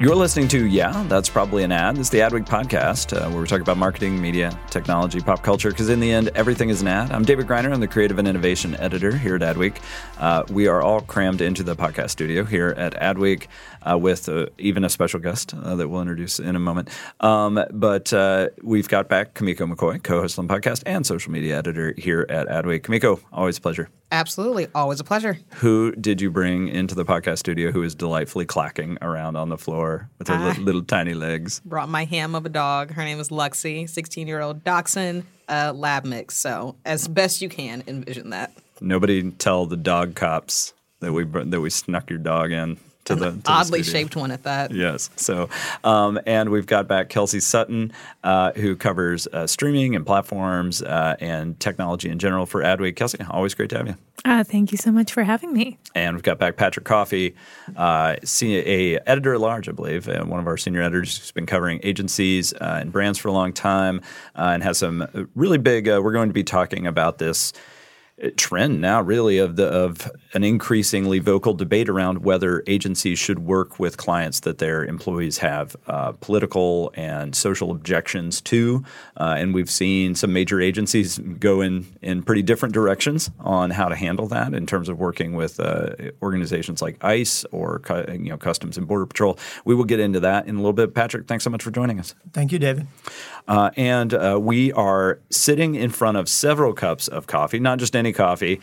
You're listening to Yeah, That's Probably an Ad. It's the Adweek podcast uh, where we talk about marketing, media, technology, pop culture, because in the end, everything is an ad. I'm David Griner. I'm the creative and innovation editor here at Adweek. Uh, we are all crammed into the podcast studio here at Adweek uh, with uh, even a special guest uh, that we'll introduce in a moment. Um, but uh, we've got back Kimeko McCoy, co host on the podcast and social media editor here at Adweek. Kimeko, always a pleasure. Absolutely. Always a pleasure. Who did you bring into the podcast studio who is delightfully clacking around on the floor with her little, little tiny legs? Brought my ham of a dog. Her name is Luxie, 16 year old dachshund uh, lab mix. So, as best you can, envision that. Nobody tell the dog cops that we that we snuck your dog in to the to Oddly studio. shaped one at that. Yes. So, um, and we've got back Kelsey Sutton, uh, who covers uh, streaming and platforms uh, and technology in general for Adweek. Kelsey, always great to have you. Uh, thank you so much for having me. And we've got back Patrick Coffee, uh, a editor at large, I believe, and one of our senior editors who's been covering agencies uh, and brands for a long time, uh, and has some really big. Uh, we're going to be talking about this uh, trend now, really, of the of an increasingly vocal debate around whether agencies should work with clients that their employees have uh, political and social objections to, uh, and we've seen some major agencies go in in pretty different directions on how to handle that in terms of working with uh, organizations like ICE or you know Customs and Border Patrol. We will get into that in a little bit. Patrick, thanks so much for joining us. Thank you, David. Uh, and uh, we are sitting in front of several cups of coffee, not just any coffee.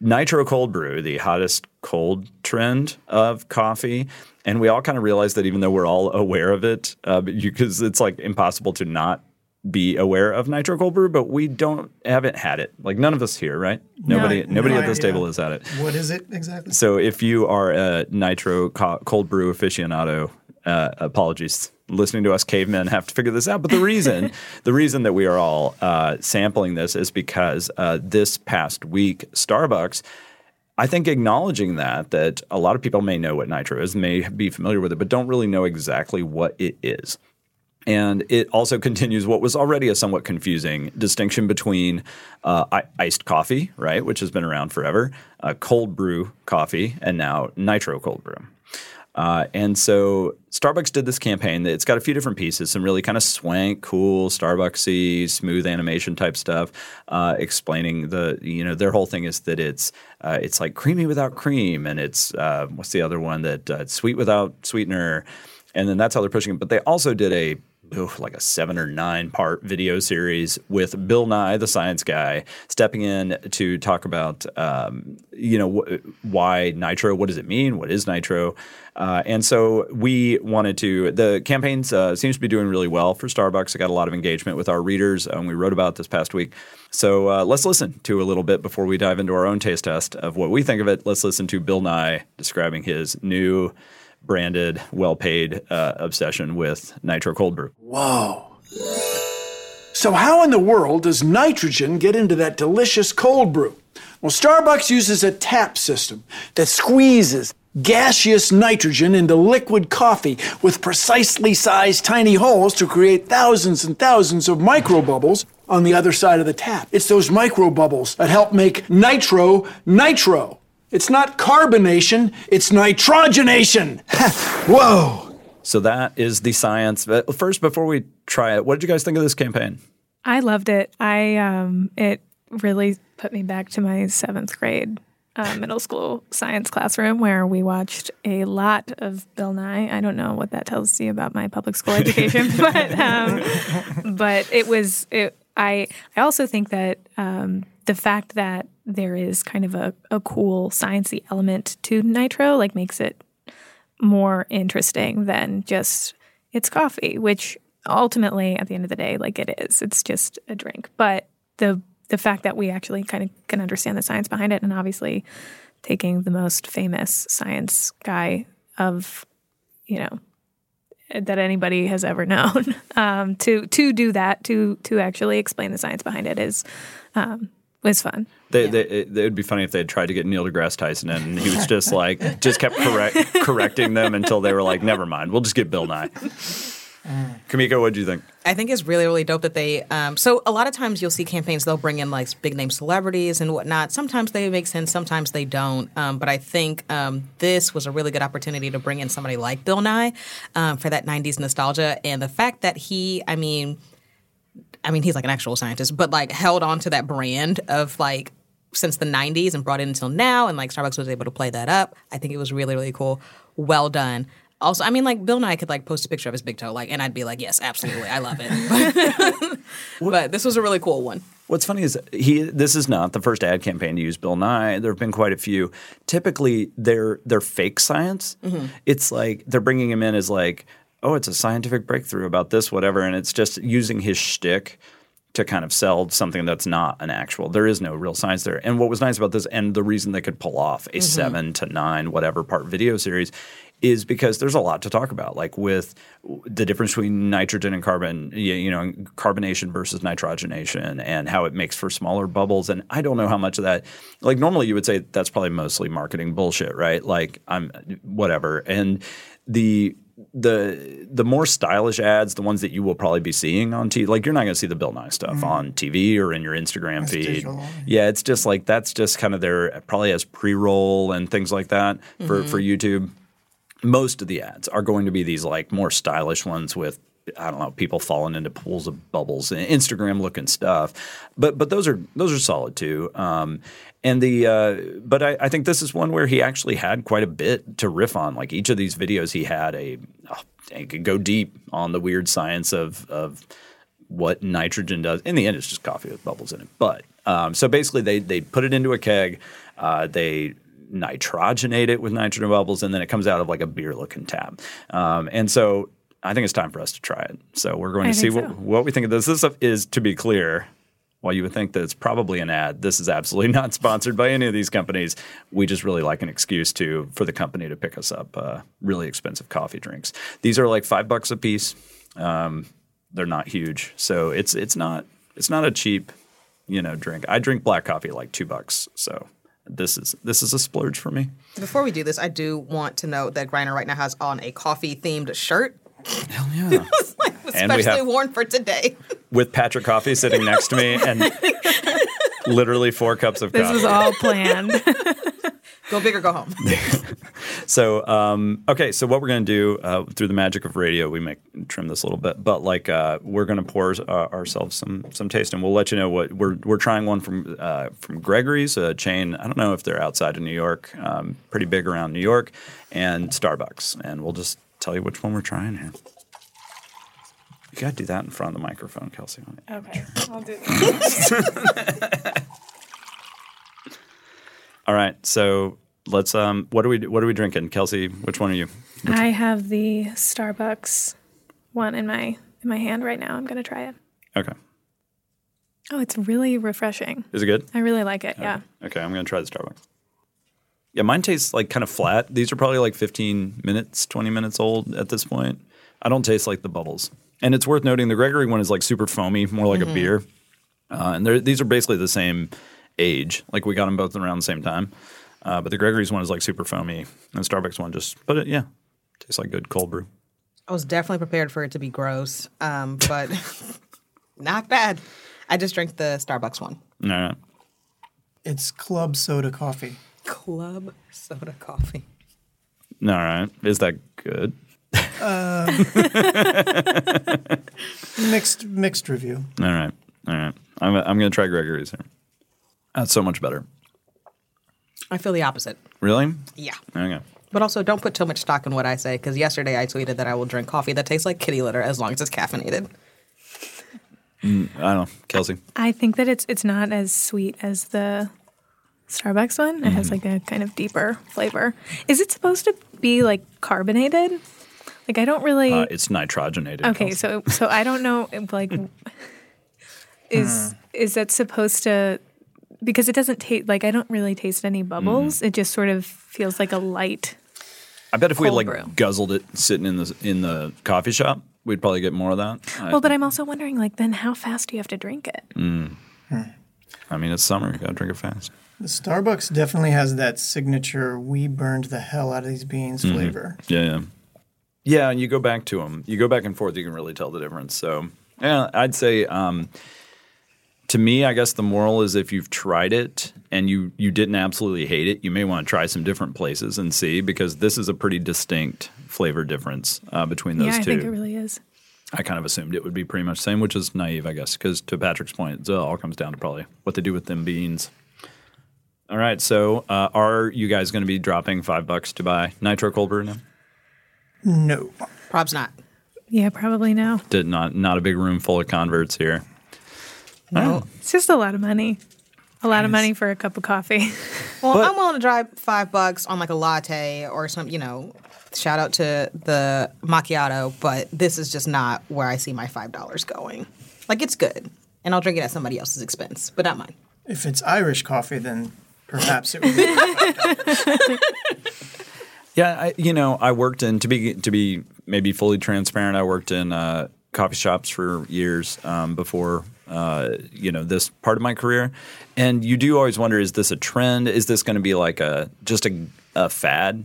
Nitro cold brew, the hottest cold trend of coffee. And we all kind of realize that even though we're all aware of it, uh, because it's like impossible to not be aware of nitro cold brew, but we don't haven't had it. Like none of us here, right? Nobody, No, nobody no at this idea. table has had it. What is it exactly? So if you are a nitro co- cold brew aficionado, uh, apologies. Listening to us cavemen have to figure this out. But the reason, the reason that we are all uh, sampling this is because uh, this past week, Starbucks. I think acknowledging that that a lot of people may know what nitro is, may be familiar with it, but don't really know exactly what it is. And it also continues what was already a somewhat confusing distinction between uh, iced coffee, right, which has been around forever, uh, cold brew coffee, and now nitro cold brew. Uh, and so Starbucks did this campaign. It's got a few different pieces, some really kind of swank, cool, Starbucksy, smooth animation type stuff, uh, explaining the you know their whole thing is that it's uh, it's like creamy without cream, and it's uh, what's the other one that uh, sweet without sweetener, and then that's how they're pushing it. But they also did a like a seven or nine part video series with Bill Nye, the science guy, stepping in to talk about, um, you know, wh- why nitro, what does it mean? What is nitro? Uh, and so we wanted to, the campaigns uh, seems to be doing really well for Starbucks. It got a lot of engagement with our readers, and we wrote about this past week. So uh, let's listen to a little bit before we dive into our own taste test of what we think of it. Let's listen to Bill Nye describing his new branded, well paid uh, obsession with nitro cold brew. Whoa. So, how in the world does nitrogen get into that delicious cold brew? Well, Starbucks uses a tap system that squeezes gaseous nitrogen into liquid coffee with precisely sized tiny holes to create thousands and thousands of microbubbles on the other side of the tap. It's those microbubbles that help make nitro nitro. It's not carbonation, it's nitrogenation. Whoa. So that is the science. But first, before we try it, what did you guys think of this campaign? I loved it. I um, it really put me back to my seventh grade uh, middle school science classroom where we watched a lot of Bill Nye. I don't know what that tells you about my public school education, but um, but it was it. I I also think that um, the fact that there is kind of a, a cool sciencey element to nitro like makes it more interesting than just it's coffee, which ultimately at the end of the day, like it is. It's just a drink. But the the fact that we actually kind of can understand the science behind it, and obviously taking the most famous science guy of you know that anybody has ever known um, to to do that to to actually explain the science behind it is um, was fun. They, they, it would be funny if they had tried to get Neil deGrasse Tyson in, and he was just like, just kept correct, correcting them until they were like, never mind, we'll just get Bill Nye. Kimeko, what do you think? I think it's really, really dope that they. Um, so a lot of times you'll see campaigns they'll bring in like big name celebrities and whatnot. Sometimes they make sense, sometimes they don't. Um, but I think um, this was a really good opportunity to bring in somebody like Bill Nye um, for that '90s nostalgia and the fact that he, I mean, I mean he's like an actual scientist, but like held on to that brand of like since the 90s and brought it until now and like starbucks was able to play that up i think it was really really cool well done also i mean like bill nye could like post a picture of his big toe like and i'd be like yes absolutely i love it but this was a really cool one What's funny is he. This is not the first ad campaign to use Bill Nye. There have been quite a few. Typically, they're they're fake science. Mm-hmm. It's like they're bringing him in as like, oh, it's a scientific breakthrough about this, whatever, and it's just using his shtick to kind of sell something that's not an actual. There is no real science there. And what was nice about this, and the reason they could pull off a mm-hmm. seven to nine whatever part video series, is because there's a lot to talk about, like with the difference between nitrogen and carbon, you know, carbonation versus nitrogenation, and how it makes for smaller bubbles. And I don't know how much of that, like normally you would say that's probably mostly marketing bullshit, right? Like I'm whatever, and the the the more stylish ads, the ones that you will probably be seeing on TV, like you're not going to see the Bill Nye stuff mm-hmm. on TV or in your Instagram feed. digital. Yeah, it's just like that's just kind of their probably as pre roll and things like that for mm-hmm. for YouTube. Most of the ads are going to be these like more stylish ones with I don't know people falling into pools of bubbles, Instagram looking stuff. But but those are those are solid too. Um, and the uh, but I, I think this is one where he actually had quite a bit to riff on. Like each of these videos, he had a oh, could go deep on the weird science of of what nitrogen does. In the end, it's just coffee with bubbles in it. But um, so basically, they they put it into a keg, uh, they nitrogenate it with nitrogen bubbles, and then it comes out of like a beer looking tap. Um, and so I think it's time for us to try it. So we're going I to see think what, so. what we think of this. This stuff is, to be clear, while you would think that it's probably an ad, this is absolutely not sponsored by any of these companies. We just really like an excuse to for the company to pick us up uh, really expensive coffee drinks. These are like five bucks a piece. Um, they're not huge, so it's it's not it's not a cheap you know drink. I drink black coffee like two bucks, so this is this is a splurge for me. before we do this i do want to note that griner right now has on a coffee themed shirt Hell yeah! And we especially have- worn for today With Patrick Coffee sitting next to me and literally four cups of This coffee. This was all planned. go big or go home So, um, okay, so what we're going to do uh, through the magic of radio, we may trim this a little bit, but like uh, we're going to pour uh, ourselves some some taste, and we'll let you know what we're we're trying one from uh, from Gregory's, a chain. I don't know if they're outside of New York, um, pretty big around New York, and Starbucks, and we'll just tell you which one we're trying here. You got to do that in front of the microphone, Kelsey. okay, I'll do that. All right, so let's. Um, what are we what are we drinking, Kelsey? Which one are you? I have the Starbucks one in my in my hand right now. I'm gonna try it. Okay, Oh, it's really refreshing. is it good? I really like it. Yeah. Okay, I'm gonna try the Starbucks. Yeah, mine tastes like kind of flat. These are probably like 15 minutes, 20 minutes old at this point. I don't taste like the bubbles. And it's worth noting the Gregory one is like super foamy, more like a beer. Uh, and these are basically the same age. Like we got them both around the same time. Uh, but the Gregory's one is like super foamy, and the Starbucks one just, but it, yeah, tastes like good cold brew. I was definitely prepared for it to be gross, um, but not bad. I just drank the Starbucks one. No, It's club soda coffee. Club soda coffee. All right. Is that good? Mixed mixed review. All right. All right. I'm, I'm going to try Gregory's here. That's so much better. I feel the opposite. Really? Yeah. Okay. But also, don't put too much stock in what I say because yesterday I tweeted that I will drink coffee that tastes like kitty litter as long as it's caffeinated. I don't know, Kelsey. I think that it's it's not as sweet as the Starbucks one. It has like a kind of deeper flavor. Is it supposed to be like carbonated? Like I don't really. Uh, it's nitrogenated. okay, Kelsey. so so I don't know. if, Like, is is that supposed to? Because it doesn't taste like I don't really taste any bubbles. Mm-hmm. It just sort of feels like a light. I bet if we cold like brew. guzzled it sitting in the in the coffee shop, we'd probably get more of that. I, Well, but I'm also wondering, like, then how fast do you have to drink it? Mm. Hmm. I mean, it's summer. You gotta drink it fast. The Starbucks definitely has that signature "we burned the hell out of these beans" mm-hmm. flavor. Yeah, yeah, yeah. And you go back to them. You go back and forth. You can really tell the difference. So, yeah, I'd say. Um, to me, I guess the moral is if you've tried it and you you didn't absolutely hate it, you may want to try some different places and see because this is a pretty distinct flavor difference uh, between those yeah, I two. think it really is. I kind of assumed it would be pretty much the same, which is naive, I guess, because to Patrick's point, it all comes down to probably what they do with them beans. All right, so uh, are you guys going to be dropping five bucks to buy Nitro Cold Brew now? No, Prob's not. Yeah, probably no. Did not not a big room full of converts here. It's just a lot of money. A lot of money for a cup of coffee. Well, But- I'm willing to drive five bucks on like a latte or some, you know, shout out to the macchiato, but this is just not where I see my five dollars going. Like it's good, and I'll drink it at somebody else's expense, but not mine. if it's Irish coffee, then perhaps it would. Be. Yeah, I, you know, I worked in to be to be maybe fully transparent. I worked in uh, coffee shops for years um, before uh, you know this part of my career, and you do always wonder: is this a trend? Is this going to be like a just a, a fad?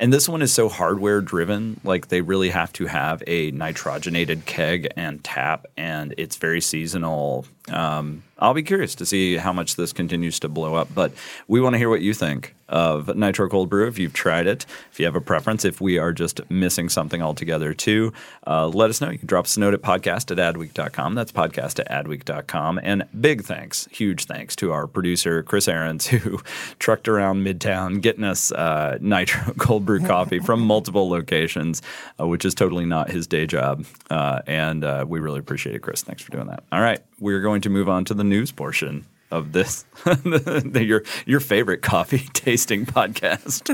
And this one is so hardware driven, like they really have to have a nitrogenated keg and tap, and it's very seasonal. Um, I'll be curious to see how much this continues to blow up, but we want to hear what you think of Nitro Cold Brew. If you've tried it, if you have a preference, if we are just missing something altogether too, uh, let us know. You can drop us a note at podcast at adweek.com. That's podcast at adweek.com. And big thanks, huge thanks to our producer, Chris Ahrens, who trucked around Midtown getting us uh, Nitro Cold Brew coffee from multiple locations, uh, which is totally not his day job. Uh, and uh, we really appreciate it, Chris. Thanks for doing that. All right, we're going to move on to the news portion of this, your your favorite coffee tasting podcast.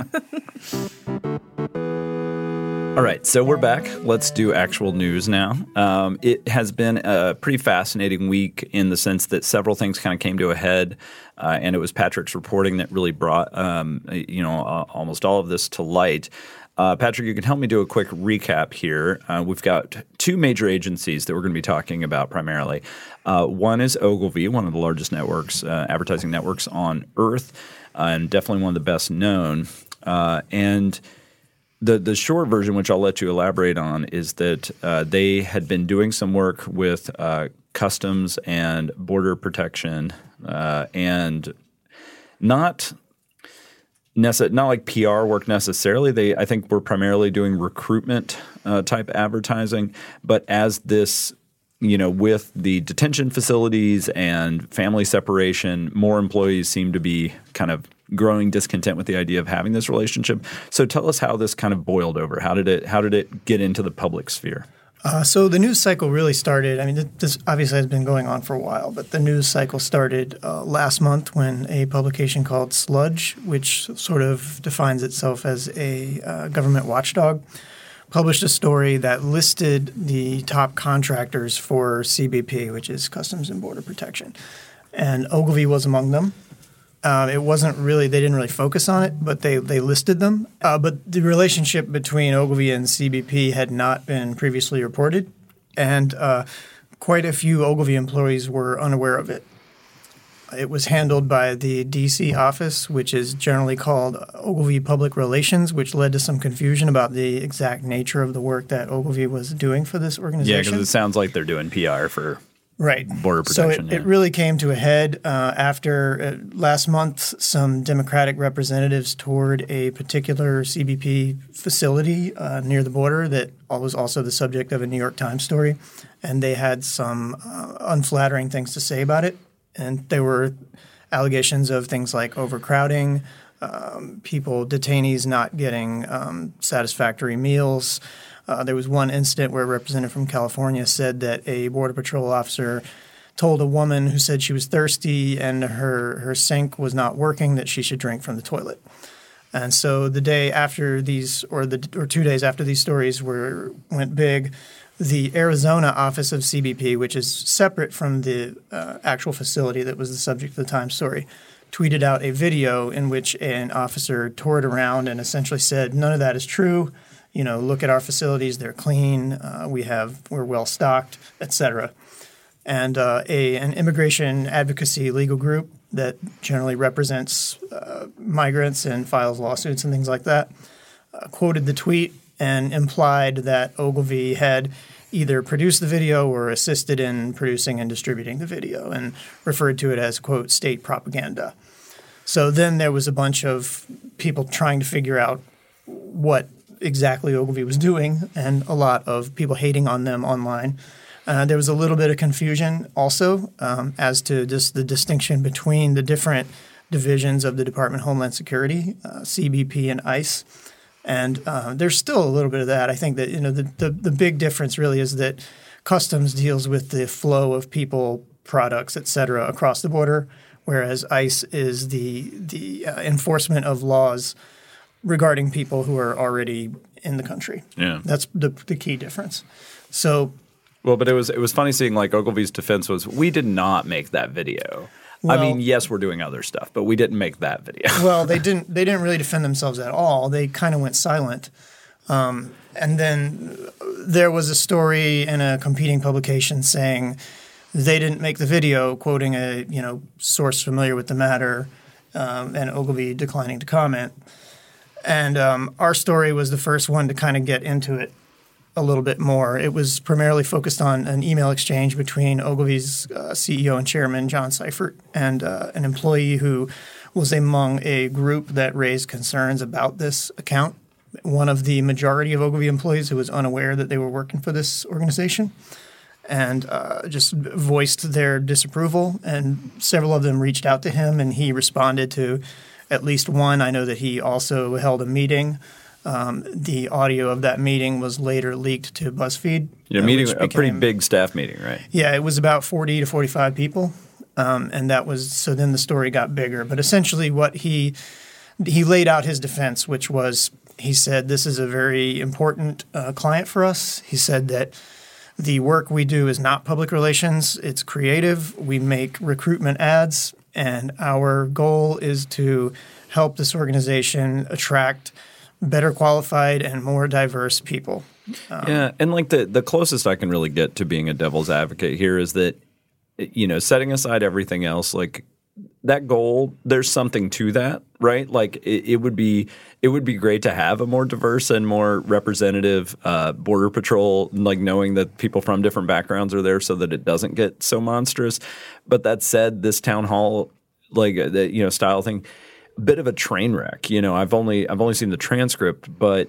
All right, so we're back. Let's do actual news now. Um, it has been a pretty fascinating week in the sense that several things kind of came to a head, uh, and it was Patrick's reporting that really brought um, you know uh, almost all of this to light. Uh, Patrick, you can help me do a quick recap here. Uh, we've got two major agencies that we're going to be talking about primarily. Uh, one is Ogilvy, one of the largest networks, uh, advertising networks on Earth, uh, and definitely one of the best known. Uh, and the the short version, which I'll let you elaborate on, is that uh, they had been doing some work with uh, customs and border protection, and not not like PR work necessarily. They I think were primarily doing recruitment uh, type advertising, but as this you know, with the detention facilities and family separation, more employees seem to be kind of growing discontent with the idea of having this relationship. So tell us how this kind of boiled over. How did it how did it get into the public sphere? Uh, so the news cycle really started. I mean, this obviously has been going on for a while, but the news cycle started uh, last month when a publication called Sludge, which sort of defines itself as a uh, government watchdog, published a story that listed the top contractors for CBP, which is Customs and Border Protection, and Ogilvy was among them. Um, it wasn't really they didn't really focus on it, but they they listed them. Uh, but the relationship between Ogilvy and CBP had not been previously reported, and uh, quite a few Ogilvy employees were unaware of it. It was handled by the DC office, which is generally called Ogilvy Public Relations, which led to some confusion about the exact nature of the work that Ogilvy was doing for this organization. Yeah, because it sounds like they're doing PR for right border protection, So it, yeah. it really came to a head uh, after uh, last month. Some Democratic representatives toured a particular CBP facility uh, near the border that was also the subject of a New York Times story, and they had some uh, unflattering things to say about it. And there were allegations of things like overcrowding. um, people, detainees not getting um, satisfactory meals. Uh, there was one incident where a representative from California said that a Border Patrol officer told a woman who said she was thirsty and her, her sink was not working that she should drink from the toilet. And so the day after these, or the or two days after these stories were went big, the Arizona office of CBP, which is separate from the uh, actual facility that was the subject of the Times story, tweeted out a video in which an officer toured around and essentially said, "None of that is true. You know, look at our facilities; they're clean. Uh, we have we're well stocked, etc." And uh, a an immigration advocacy legal group that generally represents uh, migrants and files lawsuits and things like that uh, quoted the tweet and implied that Ogilvy had either produced the video or assisted in producing and distributing the video and referred to it as, quote, state propaganda. So then there was a bunch of people trying to figure out what exactly Ogilvy was doing and a lot of people hating on them online. Uh, there was a little bit of confusion also um, as to just the distinction between the different divisions of the Department of Homeland Security, uh, CBP and ICE. And uh, there's still a little bit of that. I think that you know the, the, the big difference really is that customs deals with the flow of people, products, et cetera, across the border, whereas ICE is the the uh, enforcement of laws regarding people who are already in the country. Yeah. that's the the key difference. So Well, but it was it was funny seeing like Ogilvy's defense was we did not make that video. I mean, yes, we're doing other stuff, but we didn't make that video. well, they didn't they didn't really defend themselves at all. They kind of went silent. Um, and then there was a story in a competing publication saying they didn't make the video, quoting a you know source familiar with the matter, um, and Ogilvy declining to comment. And um, our story was the first one to kind of get into it a little bit more. It was primarily focused on an email exchange between Ogilvy's uh, CEO and chairman, John Seifert, and uh, an employee who was among a group that raised concerns about this account. One of the majority of Ogilvy employees who was unaware that they were working for this organization and uh, just voiced their disapproval. And several of them reached out to him, and he responded to at least one. I know that he also held a meeting. Um, the audio of that meeting was later leaked to BuzzFeed. You're uh, meeting which a pretty big staff meeting, right? Yeah, it was about 40 to 45 people. Um, and that was so then the story got bigger. But essentially, what he he laid out his defense, which was he said this is a very important uh, client for us. He said that the work we do is not public relations; it's creative. We make recruitment ads, and our goal is to help this organization attract better qualified and more diverse people. yeah, and like the the closest I can really get to being a devil's advocate here is that you know, setting aside everything else, like that goal, there's something to that, right? Like it, it would be it would be great to have a more diverse and more representative uh, border patrol, like knowing that people from different backgrounds are there, so that it doesn't get so monstrous. But that said, this town hall, like uh, the you know style thing, bit of a train wreck. You know, I've only I've only seen the transcript, but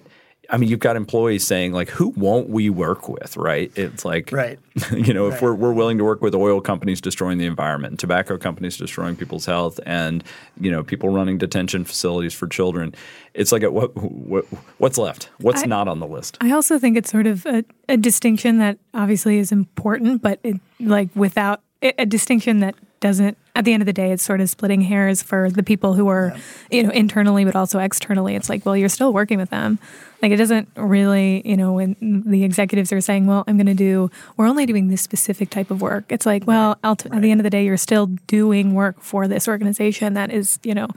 I mean, you've got employees saying like, "Who won't we work with?" Right? It's like, Right. you know, if we're we're willing to work with oil companies destroying the environment, tobacco companies destroying people's health, and you know, people running detention facilities for children, it's like, what, what what's left? What's I- not on the list? I also think it's sort of a, a distinction that obviously is important, but it, like without a a distinction that doesn't. At the end of the day, it's sort of splitting hairs for the people who are, you know, internally but also externally. It's like, well, you're still working with them. Like it doesn't really, you know, when the executives are saying, well, I'm going to do, we're only doing this specific type of work. It's like, well, ulti- at the end of the day, you're still doing work for this organization that is, you know,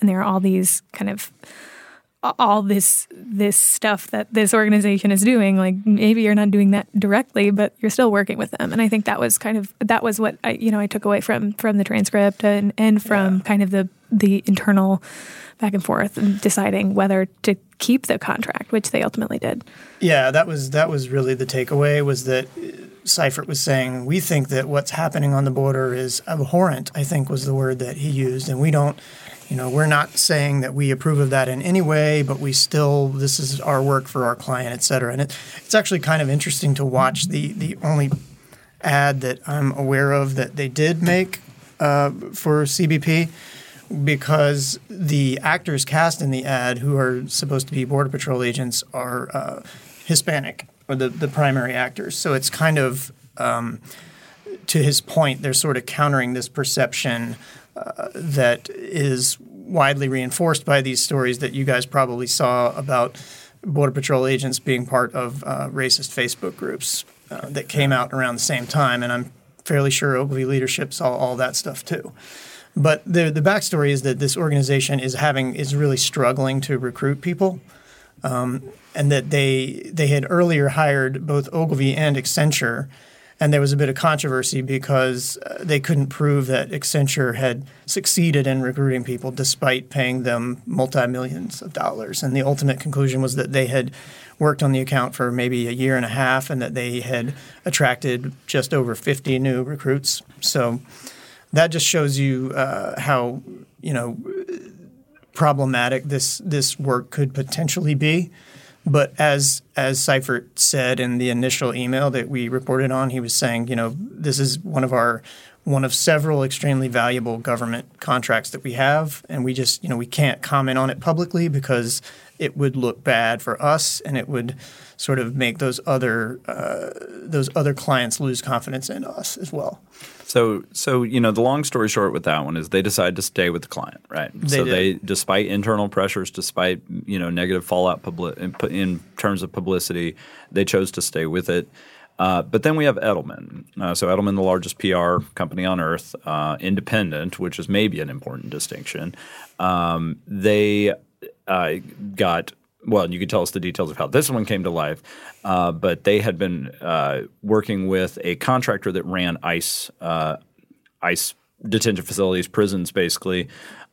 and there are all these kind of all this this stuff that this organization is doing like maybe you're not doing that directly but you're still working with them and i think that was kind of that was what i you know i took away from from the transcript and and from kind of the the internal back and forth and deciding whether to keep the contract which they ultimately did Yeah, that was that was really the takeaway was that uh, Seifert was saying we think that what's happening on the border is abhorrent. I think was the word that he used, and we don't, you know, we're not saying that we approve of that in any way, but we still this is our work for our client, et cetera. And it, it's actually kind of interesting to watch the the only ad that I'm aware of that they did make uh, for CBP because the actors cast in the ad, who are supposed to be Border Patrol agents, are uh, Hispanic or the, the primary actors. So it's kind of, um, to his point, they're sort of countering this perception uh, that is widely reinforced by these stories that you guys probably saw about Border Patrol agents being part of uh, racist Facebook groups uh, that came out around the same time. And I'm fairly sure Ogilvy leadership saw all that stuff too. But the the backstory is that this organization is having is really struggling to recruit people, um, and that they they had earlier hired both Ogilvy and Accenture, and there was a bit of controversy because uh, they couldn't prove that Accenture had succeeded in recruiting people despite paying them multi millions of dollars. And the ultimate conclusion was that they had worked on the account for maybe a year and a half, and that they had attracted just over 50 new recruits. So that just shows you uh, how you know problematic this this work could potentially be. But as as Seifert said in the initial email that we reported on, he was saying, you know, this is one of our one of several extremely valuable government contracts that we have, and we just you know we can't comment on it publicly because it would look bad for us, and it would sort of make those other uh, those other clients lose confidence in us as well. So, so you know, the long story short with that one is they decided to stay with the client, right? They so did. they, despite internal pressures, despite you know negative fallout publi- in, in terms of publicity, they chose to stay with it. Uh, but then we have Edelman. Uh, so Edelman, the largest PR company on earth, uh, independent, which is maybe an important distinction. Um, they uh, got well, you could tell us the details of how this one came to life, uh, but they had been uh, working with a contractor that ran ICE, uh, ICE detention facilities, prisons, basically.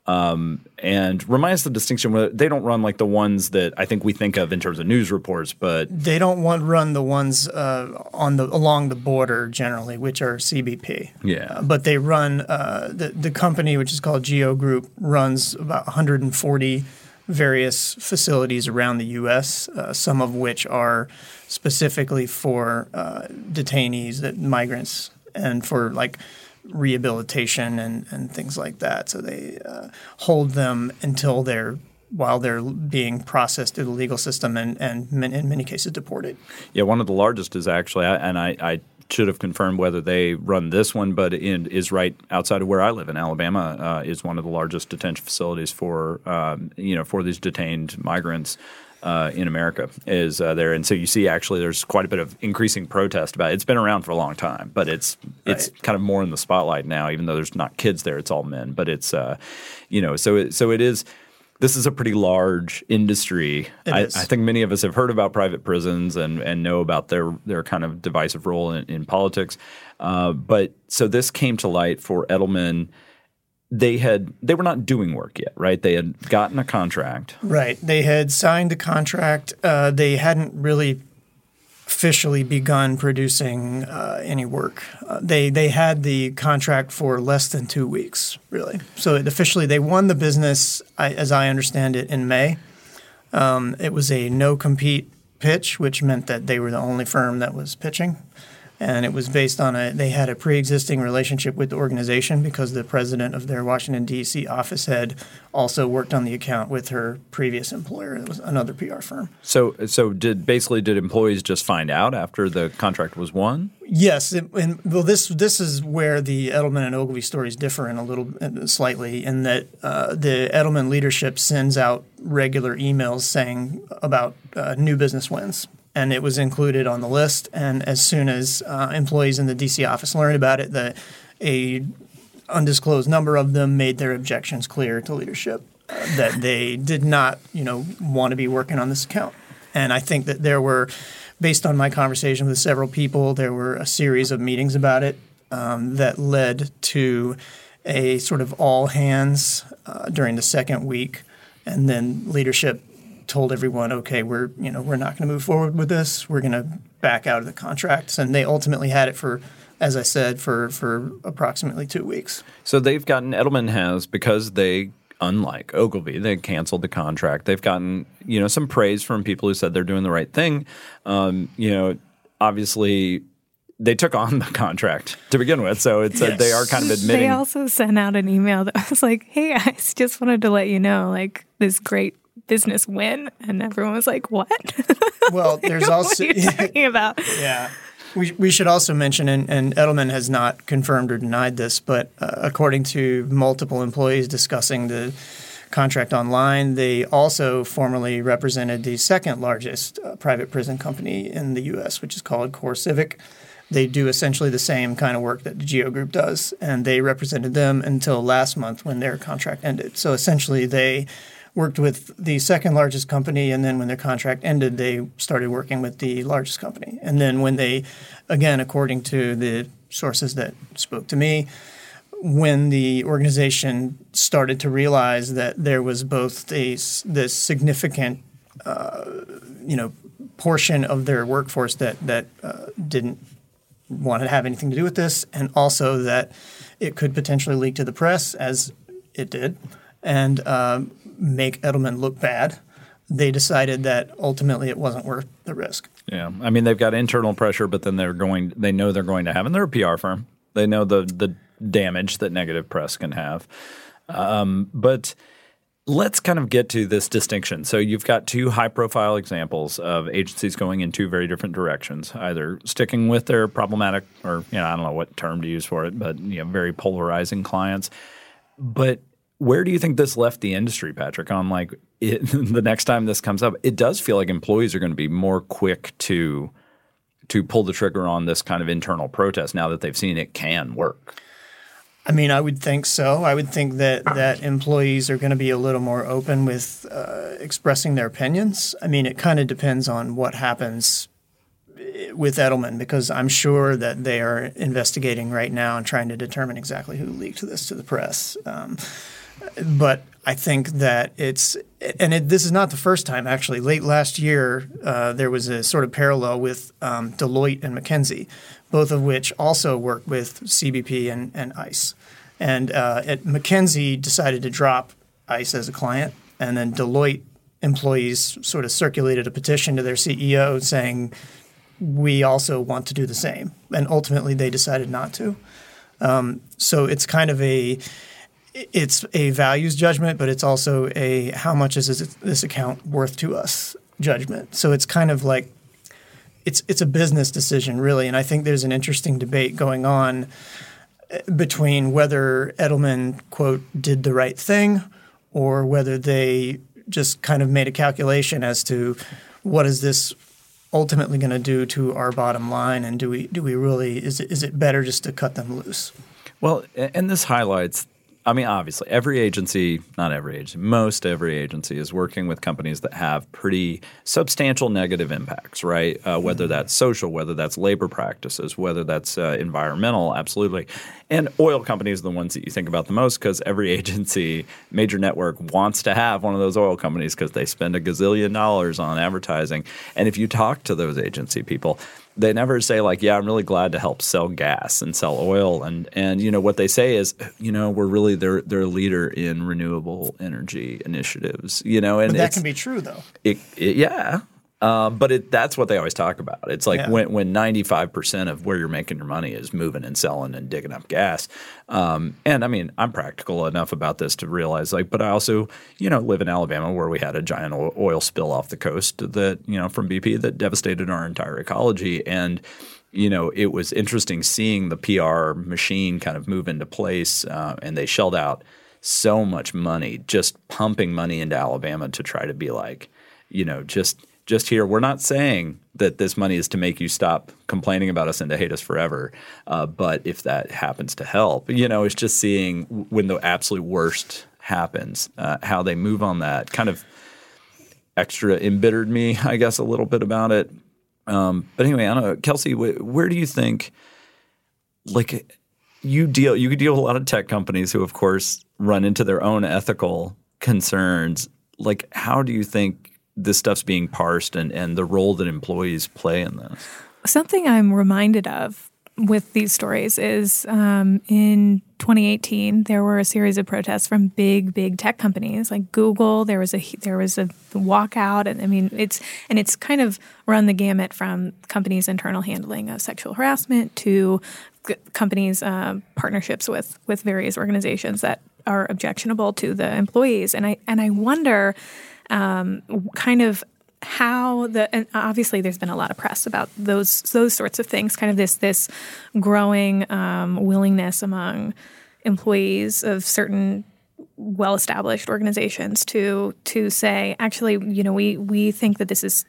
Um, and reminds the distinction where they don't run like the ones that I think we think of in terms of news reports, but They don't want run the ones uh, on the along the border generally, which are CBP. Yeah. Uh, but they run uh, the the company, which is called Geo Group, runs about 140 various facilities around the U.S. Uh, some of which are specifically for uh, detainees, that migrants, and for like rehabilitation and, and things like that. So they uh, hold them until they're while they're being processed through the legal system and, and in many cases deported. Yeah, one of the largest is actually, and I, I should have confirmed whether they run this one, but it is right outside of where I live in Alabama. Uh, is one of the largest detention facilities for um, you know for these detained migrants. Uh, in America is uh, there, and so you see actually there's quite a bit of increasing protest about it. It's been around for a long time, but it's it's Right. kind of more in the spotlight now. Even though there's not kids there, it's all men. But it's uh, you know, so it, so it is. This is a pretty large industry. I. I think many of us have heard about private prisons and, and know about their their kind of divisive role in, in politics. Uh, but so this came to light for Edelman. They had they were not doing work yet, right? They had gotten a contract. Right. They had signed the contract. Uh, they hadn't really officially begun producing uh, any work. Uh, they they had the contract for less than two weeks, really. So officially, they won the business, I, as I understand it, in May. Um, it was a no compete pitch, which meant that they were the only firm that was pitching. And it was based on a, they had a pre existing relationship with the organization because the president of their Washington, D.C. office had also worked on the account with her previous employer. It was another PR firm. So so did basically did employees just find out after the contract was won? Yes, it, and well, this this is where the Edelman and Ogilvy stories differ in a little slightly, in that uh, the Edelman leadership sends out regular emails saying about uh, new business wins, and it was included on the list. And as soon as uh, employees in the DC office learned about it, the a undisclosed number of them made their objections clear to leadership uh, that they did not, you know, want to be working on this account. And I think that there were, based on my conversation with several people, there were a series of meetings about it um, that led to a sort of all hands uh, during the second week, and then leadership told everyone, okay, we're you know we're not going to move forward with this. We're going to back out of the contracts, and they ultimately had it for, as I said, for for approximately two weeks. So they've gotten Edelman has because they unlike Ogilvy, they canceled the contract. They've gotten you know some praise from people who said they're doing the right thing. Um, you know, obviously they took on the contract to begin with, so it's yes. they are kind of admitting. They also sent out an email that was like, "Hey I just wanted to let you know, like this great business win," and everyone was like, "What?" Well, there's also what are you talking about. Yeah. We, we should also mention, and, and, Edelman has not confirmed or denied this, but uh, according to multiple employees discussing the contract online, they also formerly represented the second largest uh, private prison company in the U.S., which is called CoreCivic. They do essentially the same kind of work that the Geo Group does, and they represented them until last month when their contract ended. So essentially, they worked with the second largest company, and then when their contract ended, they started working with the largest company. And then when they, again, according to the sources that spoke to me, when the organization started to realize that there was both a this significant, uh, you know, portion of their workforce that that uh, didn't want to have anything to do with this, and also that it could potentially leak to the press, as it did, and um, make Edelman look bad, they decided that ultimately it wasn't worth the risk. Yeah, I mean they've got internal pressure, but then they're going. They know they're going to have, and they're a PR firm. They know the the damage that negative press can have. Um, but let's kind of get to this distinction. So you've got two high profile examples of agencies going in two very different directions, either sticking with their problematic or you know, I don't know what term to use for it, but you know, very polarizing clients. But where do you think this left the industry, Patrick? On like it, the next time this comes up, it does feel like employees are going to be more quick to to pull the trigger on this kind of internal protest now that they've seen it can work. I mean, I would think so. I would think that that employees are going to be a little more open with uh, expressing their opinions. I mean, it kind of depends on what happens with Edelman because I'm sure that they are investigating right now and trying to determine exactly who leaked this to the press. Um, but I think that it's and it, this is not the first time actually. Late last year, uh, there was a sort of parallel with um, Deloitte and McKinsey, both of which also work with CBP and, and ICE. And uh, at McKinsey decided to drop ICE as a client, and then Deloitte employees sort of circulated a petition to their CEO saying, "We also want to do the same." And ultimately, they decided not to. Um, so it's kind of a it's a values judgment, but it's also a how much is this, account worth to us judgment. So it's kind of like it's it's a business decision really, and I think there's an interesting debate going on eh, between whether Edelman quote did the right thing or whether they just kind of made a calculation as to what is this ultimately going to do to our bottom line and do we do we really is it, is it better just to cut them loose well and this highlights I mean, obviously, every agency, not every agency, most every agency is working with companies that have pretty substantial negative impacts, right? Uh, whether mm-hmm. that's social, whether that's labor practices, whether that's uh, environmental, absolutely. And oil companies are the ones that you think about the most because every agency, major network wants to have one of those oil companies because they spend a gazillion dollars on advertising. And if you talk to those agency people, they never say like, "Yeah, I'm really glad to help sell gas and sell oil," and and you know what they say is, you know, we're really they're they're a leader in renewable energy initiatives, you know, and but that can be true though. It, it, yeah, uh, but it, that's what they always talk about. It's like yeah. when when ninety five percent of where you're making your money is moving and selling and digging up gas. Um, and I mean, I'm practical enough about this to realize, like, but I also, you know, live in Alabama where we had a giant oil spill off the coast that you know from BP that devastated our entire ecology and you know, it was interesting seeing the PR machine kind of move into place, uh, and they shelled out so much money, just pumping money into Alabama to try to be like, you know, just just here, we're not saying that this money is to make you stop complaining about us and to hate us forever. Uh, but if that happens to help, you know, it's just seeing when the absolute worst happens, uh, how they move on that kind of extra embittered me, I guess, a little bit about it. Um, but anyway, I don't know, Kelsey, wh- where do you think, like, you deal you deal with a lot of tech companies who, of course, run into their own ethical concerns. Like, how do you think this stuff's being parsed and, and the role that employees play in this? Something I'm reminded of with these stories is um, in 2018 there were a series of protests from big big tech companies like Google there was a there was a walkout and I mean it's and it's kind of run the gamut from companies internal handling of sexual harassment to companies uh, partnerships with with various organizations that are objectionable to the employees and I and I wonder um, kind of how the and obviously there's been a lot of press about those those sorts of things kind of this this growing um, willingness among employees of certain well established organizations to to say actually you know we we think that this is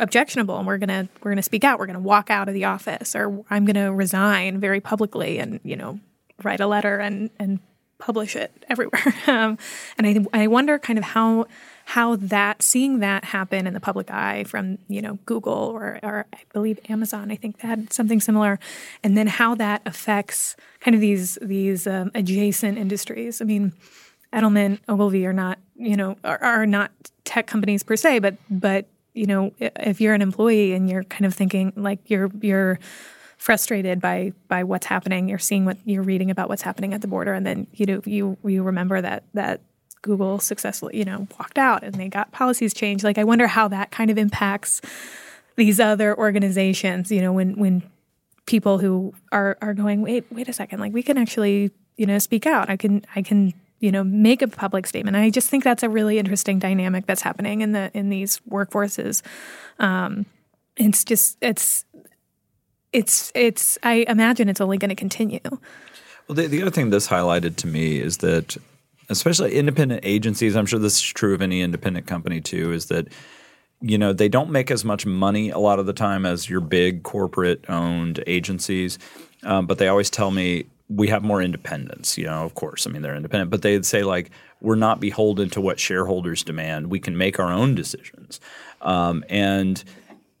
objectionable and we're going to we're going to speak out. We're going to walk out of the office or I'm going to resign very publicly and you know write a letter and and publish it everywhere. Um, and I I wonder kind of how how that seeing that happen in the public eye from you know Google or, or I believe Amazon I think they had something similar, and then how that affects kind of these these um, adjacent industries. I mean, Edelman, Ogilvy are not you know are, are not tech companies per se, but but you know if you're an employee and you're kind of thinking like you're you're frustrated by by what's happening you're seeing what you're reading about what's happening at the border and then you know you you remember that that Google successfully, you know, walked out and they got policies changed. Like I wonder how that kind of impacts these other organizations, you know, when when people who are are going, wait, wait a second, like we can actually, you know, speak out. I can I can, you know, make a public statement. I just think that's a really interesting dynamic that's happening in the in these workforces. Um, it's just it's it's it's I imagine it's only going to continue. Well, the, the other thing this highlighted to me is that especially independent agencies, I'm sure this is true of any independent company too, is that you know they don't make as much money a lot of the time as your big corporate owned agencies, um, but they always tell me we have more independence. You know, of course, I mean they're independent, but they'd say like we're not beholden to what shareholders demand. We can make our own decisions, um, and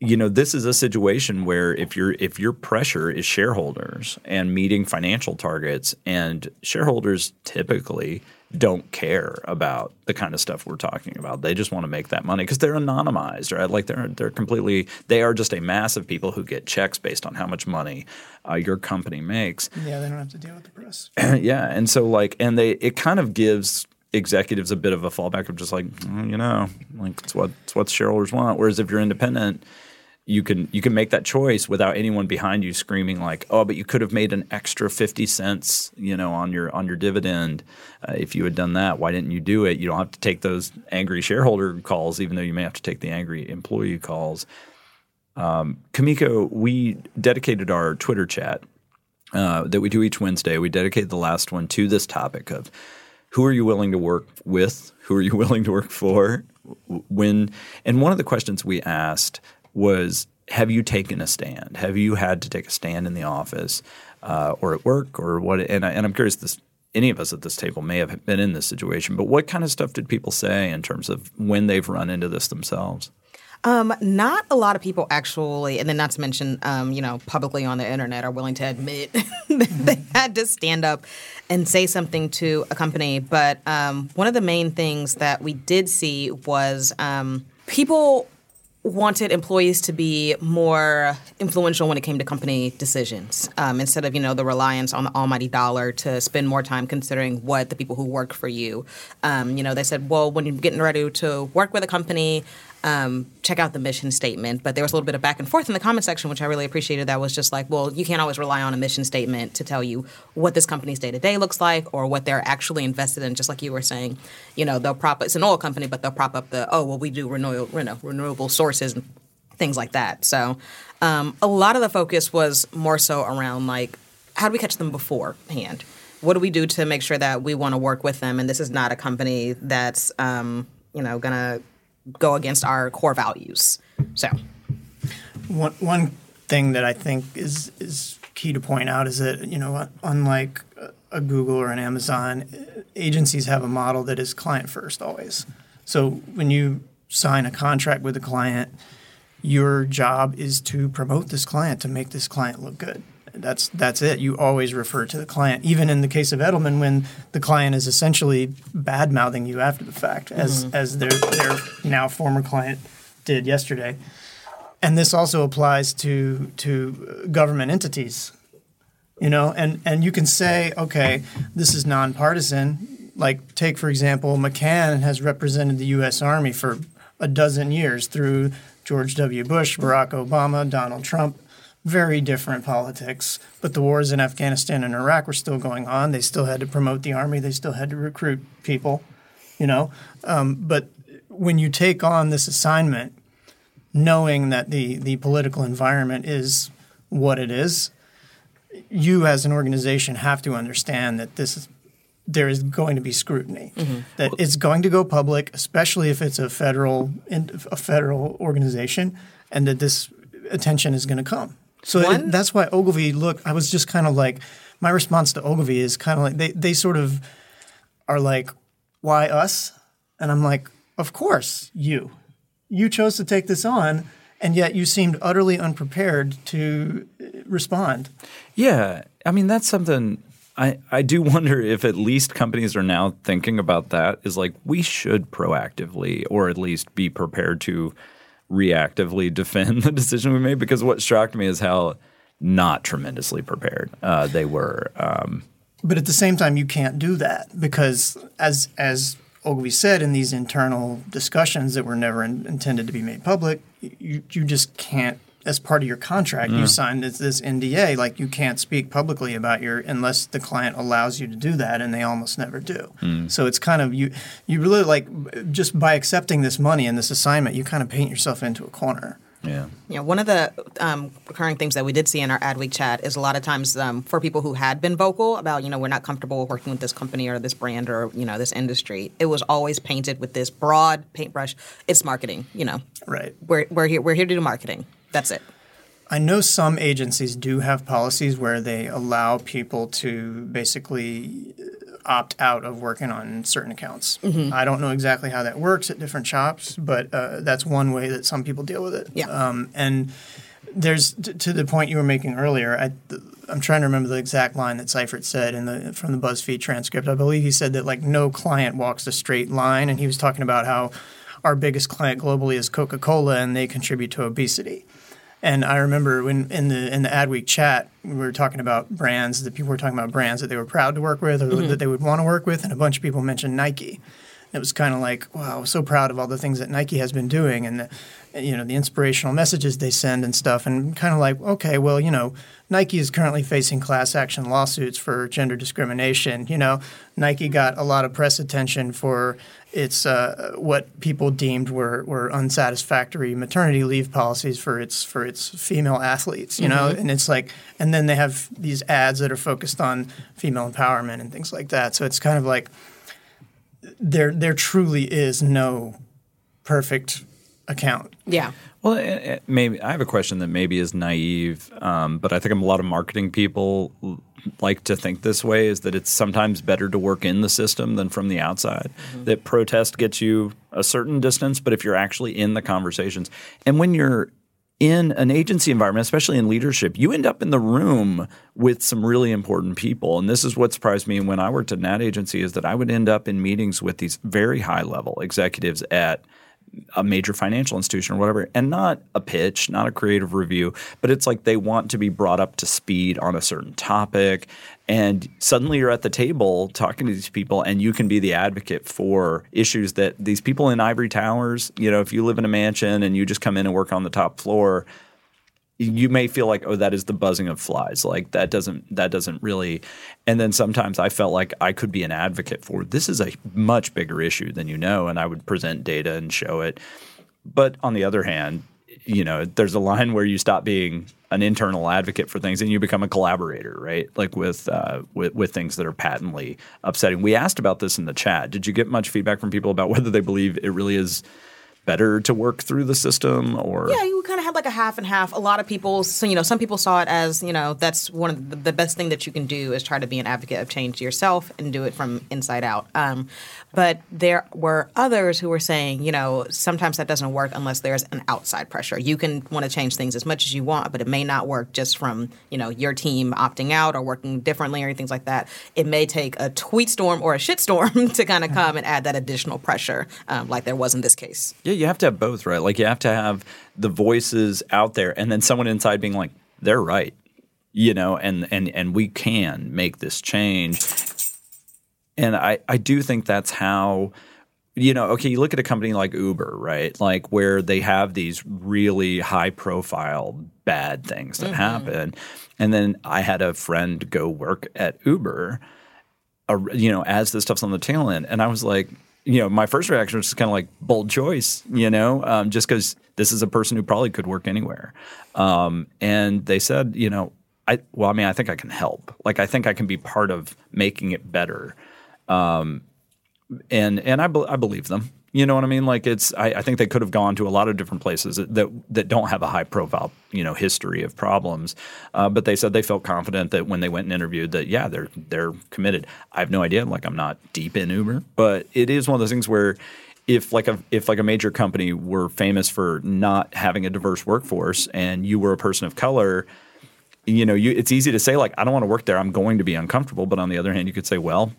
you know this is a situation where if your if your pressure is shareholders and meeting financial targets and shareholders typically don't care about the kind of stuff we're talking about. They just want to make that money because they're anonymized, right? Like they're they're completely they are just a mass of people who get checks based on how much money uh, your company makes. Yeah, they don't have to deal with the press. yeah, and so like and they it kind of gives executives a bit of a fallback of just like mm, you know like it's what it's what shareholders want. Whereas if you're independent you can you can make that choice without anyone behind you screaming like, "Oh, but you could have made an extra fifty cents, you know, on your on your dividend uh, if you had done that. Why didn't you do it? You don't have to take those angry shareholder calls, even though you may have to take the angry employee calls." Um, Kimeko, we dedicated our Twitter chat uh, that we do each Wednesday. We dedicated the last one to this topic of who are you willing to work with, who are you willing to work for, when. And one of the questions we asked was have you taken a stand? Have you had to take a stand in the office uh, or at work or what? And, I, and I'm curious, this, any of us at this table may have been in this situation, but what kind of stuff did people say in terms of when they've run into this themselves? Um, not a lot of people actually, and then not to mention, um, you know, publicly on the internet are willing to admit that they had to stand up and say something to a company. But um, one of the main things that we did see was um, people wanted employees to be more influential when it came to company decisions um, instead of you know the reliance on the almighty dollar to spend more time considering what the people who work for you. Um, you know they said well when you're getting ready to work with a company um, check out the mission statement. But there was a little bit of back and forth in the comment section, which I really appreciated. That was just like, well, you can't always rely on a mission statement to tell you what this company's day to day looks like or what they're actually invested in. Just like you were saying, you know, they'll prop it's an oil company, but they'll prop up the oh well, we do renewable you know, renewable sources and things like that. So um, a lot of the focus was more so around like how do we catch them beforehand. What do we do to make sure that we want to work with them? And this is not a company that's, um, you know, gonna go against our core values. So, one one thing that I think is is key to point out is that you know unlike a Google or an Amazon, agencies have a model that is client first always. So when you sign a contract with a client, your job is to promote this client to make this client look good. That's that's it. You always refer to the client, even in the case of Edelman, when the client is essentially bad mouthing you after the fact, as mm-hmm. as their their now former client did yesterday. And this also applies to to government entities. You know, and and you can say, okay, this is nonpartisan. Like, take for example, McCann has represented the U.S. Army for a dozen years through George W. Bush, Barack Obama, Donald Trump. Very different politics, but the wars in Afghanistan and Iraq were still going on. They still had to promote the army. They still had to recruit people, you know. Um, but when you take on this assignment, knowing that the the political environment is what it is, you as an organization have to understand that this is there is going to be scrutiny. Mm-hmm. That it's going to go public, especially if it's a federal a federal organization, and that this attention is going to come. So it, that's why Ogilvy. Look, I was just kind of like my response to Ogilvy is kind of like they they sort of are like, why us? And I'm like, of course you. You chose to take this on, and yet you seemed utterly unprepared to uh, respond. Yeah, I mean that's something I I do wonder if at least companies are now thinking about that is like we should proactively or at least be prepared to reactively defend the decision we made because what shocked me is how not tremendously prepared uh, they were. Um, But at the same time, you can't do that because, as as Ogilvy said in these internal discussions that were never in, intended to be made public, you you just can't. As part of your contract, you signed this, this NDA. Like you can't speak publicly about your unless the client allows you to do that, and they almost never do. So it's kind of you. You really like just by accepting this money and this assignment, you kind of paint yourself into a corner. yeah. Yeah, one of the um, recurring things that we did see in our Adweek chat is a lot of times um, for people who had been vocal about, you know, we're not comfortable working with this company or this brand or, you know, this industry, it was always painted with this broad paintbrush. It's marketing, you know. Right. We're, we're, here, we're here to do marketing. That's it. I know some agencies do have policies where they allow people to basically opt out of working on certain accounts. I don't know exactly how that works at different shops, but uh, that's one way that some people deal with it. Yeah. Um, and there's t- to the point you were making earlier. I, I'm trying to remember the exact line that Seifert said in the from the BuzzFeed transcript. I believe he said that like no client walks a straight line, and he was talking about how our biggest client globally is Coca-Cola, and they contribute to obesity. And I remember when in the in the Adweek chat, we were talking about brands that people were talking about brands that they were proud to work with or mm-hmm. that they would want to work with, and a bunch of people mentioned Nike. It was kind of like, wow, I'm so proud of all the things that Nike has been doing, and the, you know the inspirational messages they send and stuff, and kind of like, okay, well, you know, Nike is currently facing class action lawsuits for gender discrimination. You know, Nike got a lot of press attention for its uh, what people deemed were, were unsatisfactory maternity leave policies for its for its female athletes. You know, and it's like, and then they have these ads that are focused on female empowerment and things like that. So it's kind of like there there truly is no perfect account. Yeah. Well, eh, eh, maybe I have a question that maybe is naive, um, but I think a lot of marketing people like to think this way: is that it's sometimes better to work in the system than from the outside. That protest gets you a certain distance, but if you're actually in the conversations, and when you're in an agency environment, especially in leadership, you end up in the room with some really important people. And this is what surprised me when I worked at an ad agency is that I would end up in meetings with these very high level executives at a major financial institution or whatever, and not a pitch, not a creative review, but it's like they want to be brought up to speed on a certain topic. And suddenly you're at the table talking to these people, and you can be the advocate for issues that these people in ivory towers, you know, if you live in a mansion and you just come in and work on the top floor, you may feel like oh that is the buzzing of flies. Like that doesn't that doesn't really and then sometimes i felt like i could be an advocate for this is a much bigger issue than you know and i would present data and show it. But on the other hand you know there's a line where you stop being an internal advocate for things and you become a collaborator right? Like with uh, with, with things that are patently upsetting. We asked about this in the chat. Did you get much feedback from people about whether they believe it really is better to work through the system or Yeah, you kind of had like a half and half. A lot of people, so you know, some people saw it as you know that's one of the, the best thing that you can do is try to be an advocate of change yourself and do it from inside out. Um, but there were others who were saying, you know, sometimes that doesn't work unless there's an outside pressure. You can want to change things as much as you want, but it may not work just from you know your team opting out or working differently or things like that. It may take a tweet storm or a shit storm to kind of come and add that additional pressure, um, like there was in this case. Yeah, you have to have both, right? Like you have to have the voices out there and then someone inside being like, they're right. you know, and and and we can make this change. And I I do think that's how you know, okay, you look at a company like Uber, right? Like where they have these really high profile bad things that happen. And then I had a friend go work at Uber, uh, you know, as this stuff's on the tail end. And I was like, you know, my first reaction was kind of like bold choice, you know, um, just because this is a person who probably could work anywhere. Um, and they said, you know, I well, I mean, I think I can help. Like, I think I can be part of making it better. Um, and and I, be, I believe them. You know what I mean? Like it's I, I think they could have gone to a lot of different places that that, that don't have a high profile you know history of problems, uh, but they said they felt confident that when they went and interviewed that yeah they're they're committed. I have no idea. Like I'm not deep in Uber, but it is one of those things where if like a if like a major company were famous for not having a diverse workforce and you were a person of color you know, you, it's easy to say like, I don't want to work there. I'm going to be uncomfortable. But on the other hand, you could say, well,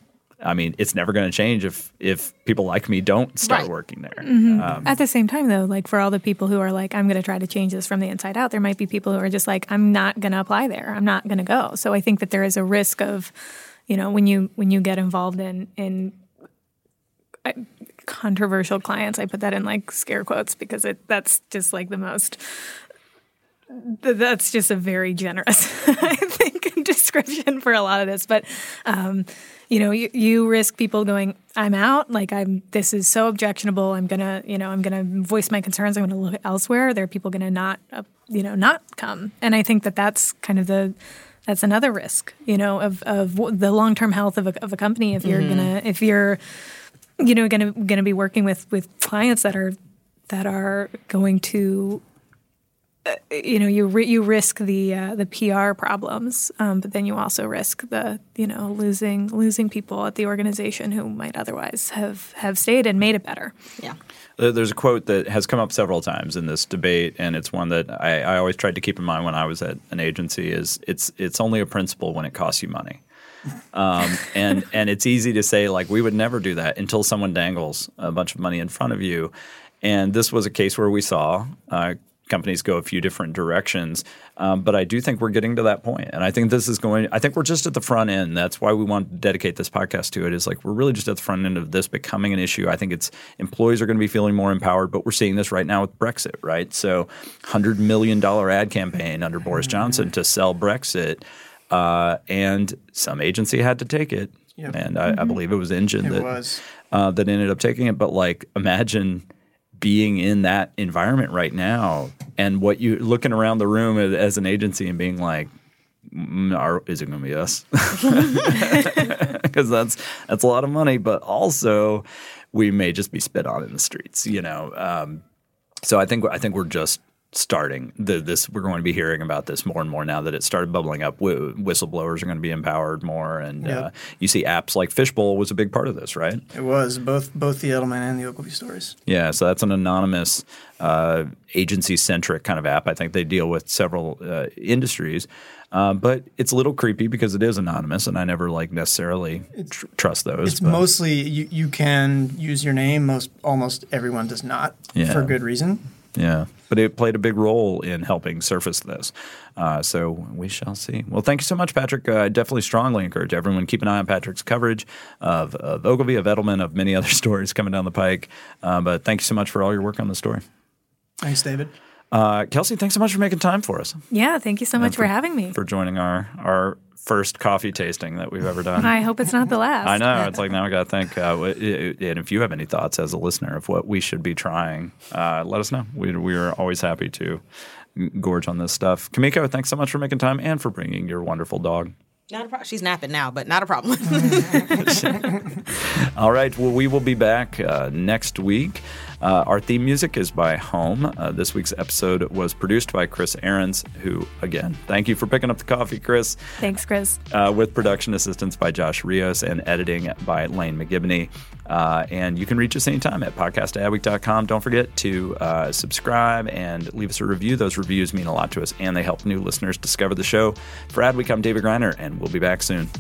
I mean, it's never going to change if if people like me don't start Right. working there. Mm-hmm. Um, At the same time, though, like for all the people who are like, I'm going to try to change this from the inside out, there might be people who are just like, I'm not going to apply there. I'm not going to go. So I think that there is a risk of, you know, when you when you get involved in in uh, controversial clients, I put that in like scare quotes because it that's just like the most. th- That's just a very generous, I think, description for a lot of this. But um, you know, you, you risk people going, I'm out. Like I'm, this is so objectionable. I'm gonna, you know, I'm gonna voice my concerns. I'm gonna look elsewhere. There are people gonna not, uh, you know, not come. And I think that that's kind of the, that's another risk, you know, of of the long term health of a, of a company. If you're gonna, if you're, you know, gonna gonna be working with with clients that are that are going to you know you you risk the uh, the PR problems, um, but then you also risk the you know losing losing people at the organization who might otherwise have have stayed and made it better. Yeah. There's a quote that has come up several times in this debate, and it's one that I, I always tried to keep in mind when I was at an agency. Is it's it's only a principle when it costs you money, um, and and it's easy to say like we would never do that until someone dangles a bunch of money in front of you, and this was a case where we saw. Uh, Companies go a few different directions, um, but I do think we're getting to that point, and I think this is going. I think we're just at the front end. That's why we want to dedicate this podcast to it. Is like we're really just at the front end of this becoming an issue. I think it's employees are going to be feeling more empowered, but we're seeing this right now with Brexit, right? So, hundred million dollar ad campaign under Boris Johnson to sell Brexit, uh, and some agency had to take it, Yep. and I, I believe it was Engine It that was. uh, that ended up taking it. But like, imagine being in that environment right now, and what you looking around the room as, an agency and being like, mm, are, "Is it going to be us?" Because that's that's a lot of money, but also we may just be spit on in the streets, you know. Um, so I think I think we're just starting the, this. We're going to be hearing about this more and more now that it started bubbling up. Wh- Whistleblowers are going to be empowered more, and Yep. uh, you see apps like Fishbowl was a big part of this, right? It was both both the Edelman and the Ogilvy stories. Yeah, so that's an anonymous, uh, agency centric kind of app. I think they deal with several uh, industries, uh, but it's a little creepy because it is anonymous, and I never like necessarily tr- trust those. It's but- mostly you, you can use your name. Most almost everyone does not Yeah. for good reason. Yeah, but it played a big role in helping surface this. Uh, so we shall see. Well, thank you so much, Patrick. Uh, I definitely strongly encourage everyone keep an eye on Patrick's coverage of, of Ogilvy, of Edelman, of many other stories coming down the pike. Uh, but thank you so much for all your work on the story. Thanks, David. Uh, Kelsey, thanks so much for making time for us, Yeah, thank you so much for, having me. for joining our our first coffee tasting that we've ever done. I hope it's not the last. I know. It's like now I got to think. Uh, w- i- and if you have any thoughts as a listener of what we should be trying, uh, let us know. We, we are always happy to gorge on this stuff. Kimeko, thanks so much for making time and for bringing your wonderful dog. Not a problem. She's napping now, but not a problem. All right. Well, we will be back uh, next week. Uh, our theme music is by Home. Uh, this week's episode was produced by Chris Aarons, who, again, thank you for picking up the coffee, Chris. Thanks, Chris. uh, with production assistance by Josh Rios and editing by Lane McGibney. Uh, and you can reach us anytime at podcastadweek.com. Don't forget to uh, subscribe and leave us a review. Those reviews mean a lot to us and they help new listeners discover the show. For Adweek, I'm David Griner, and we'll be back soon.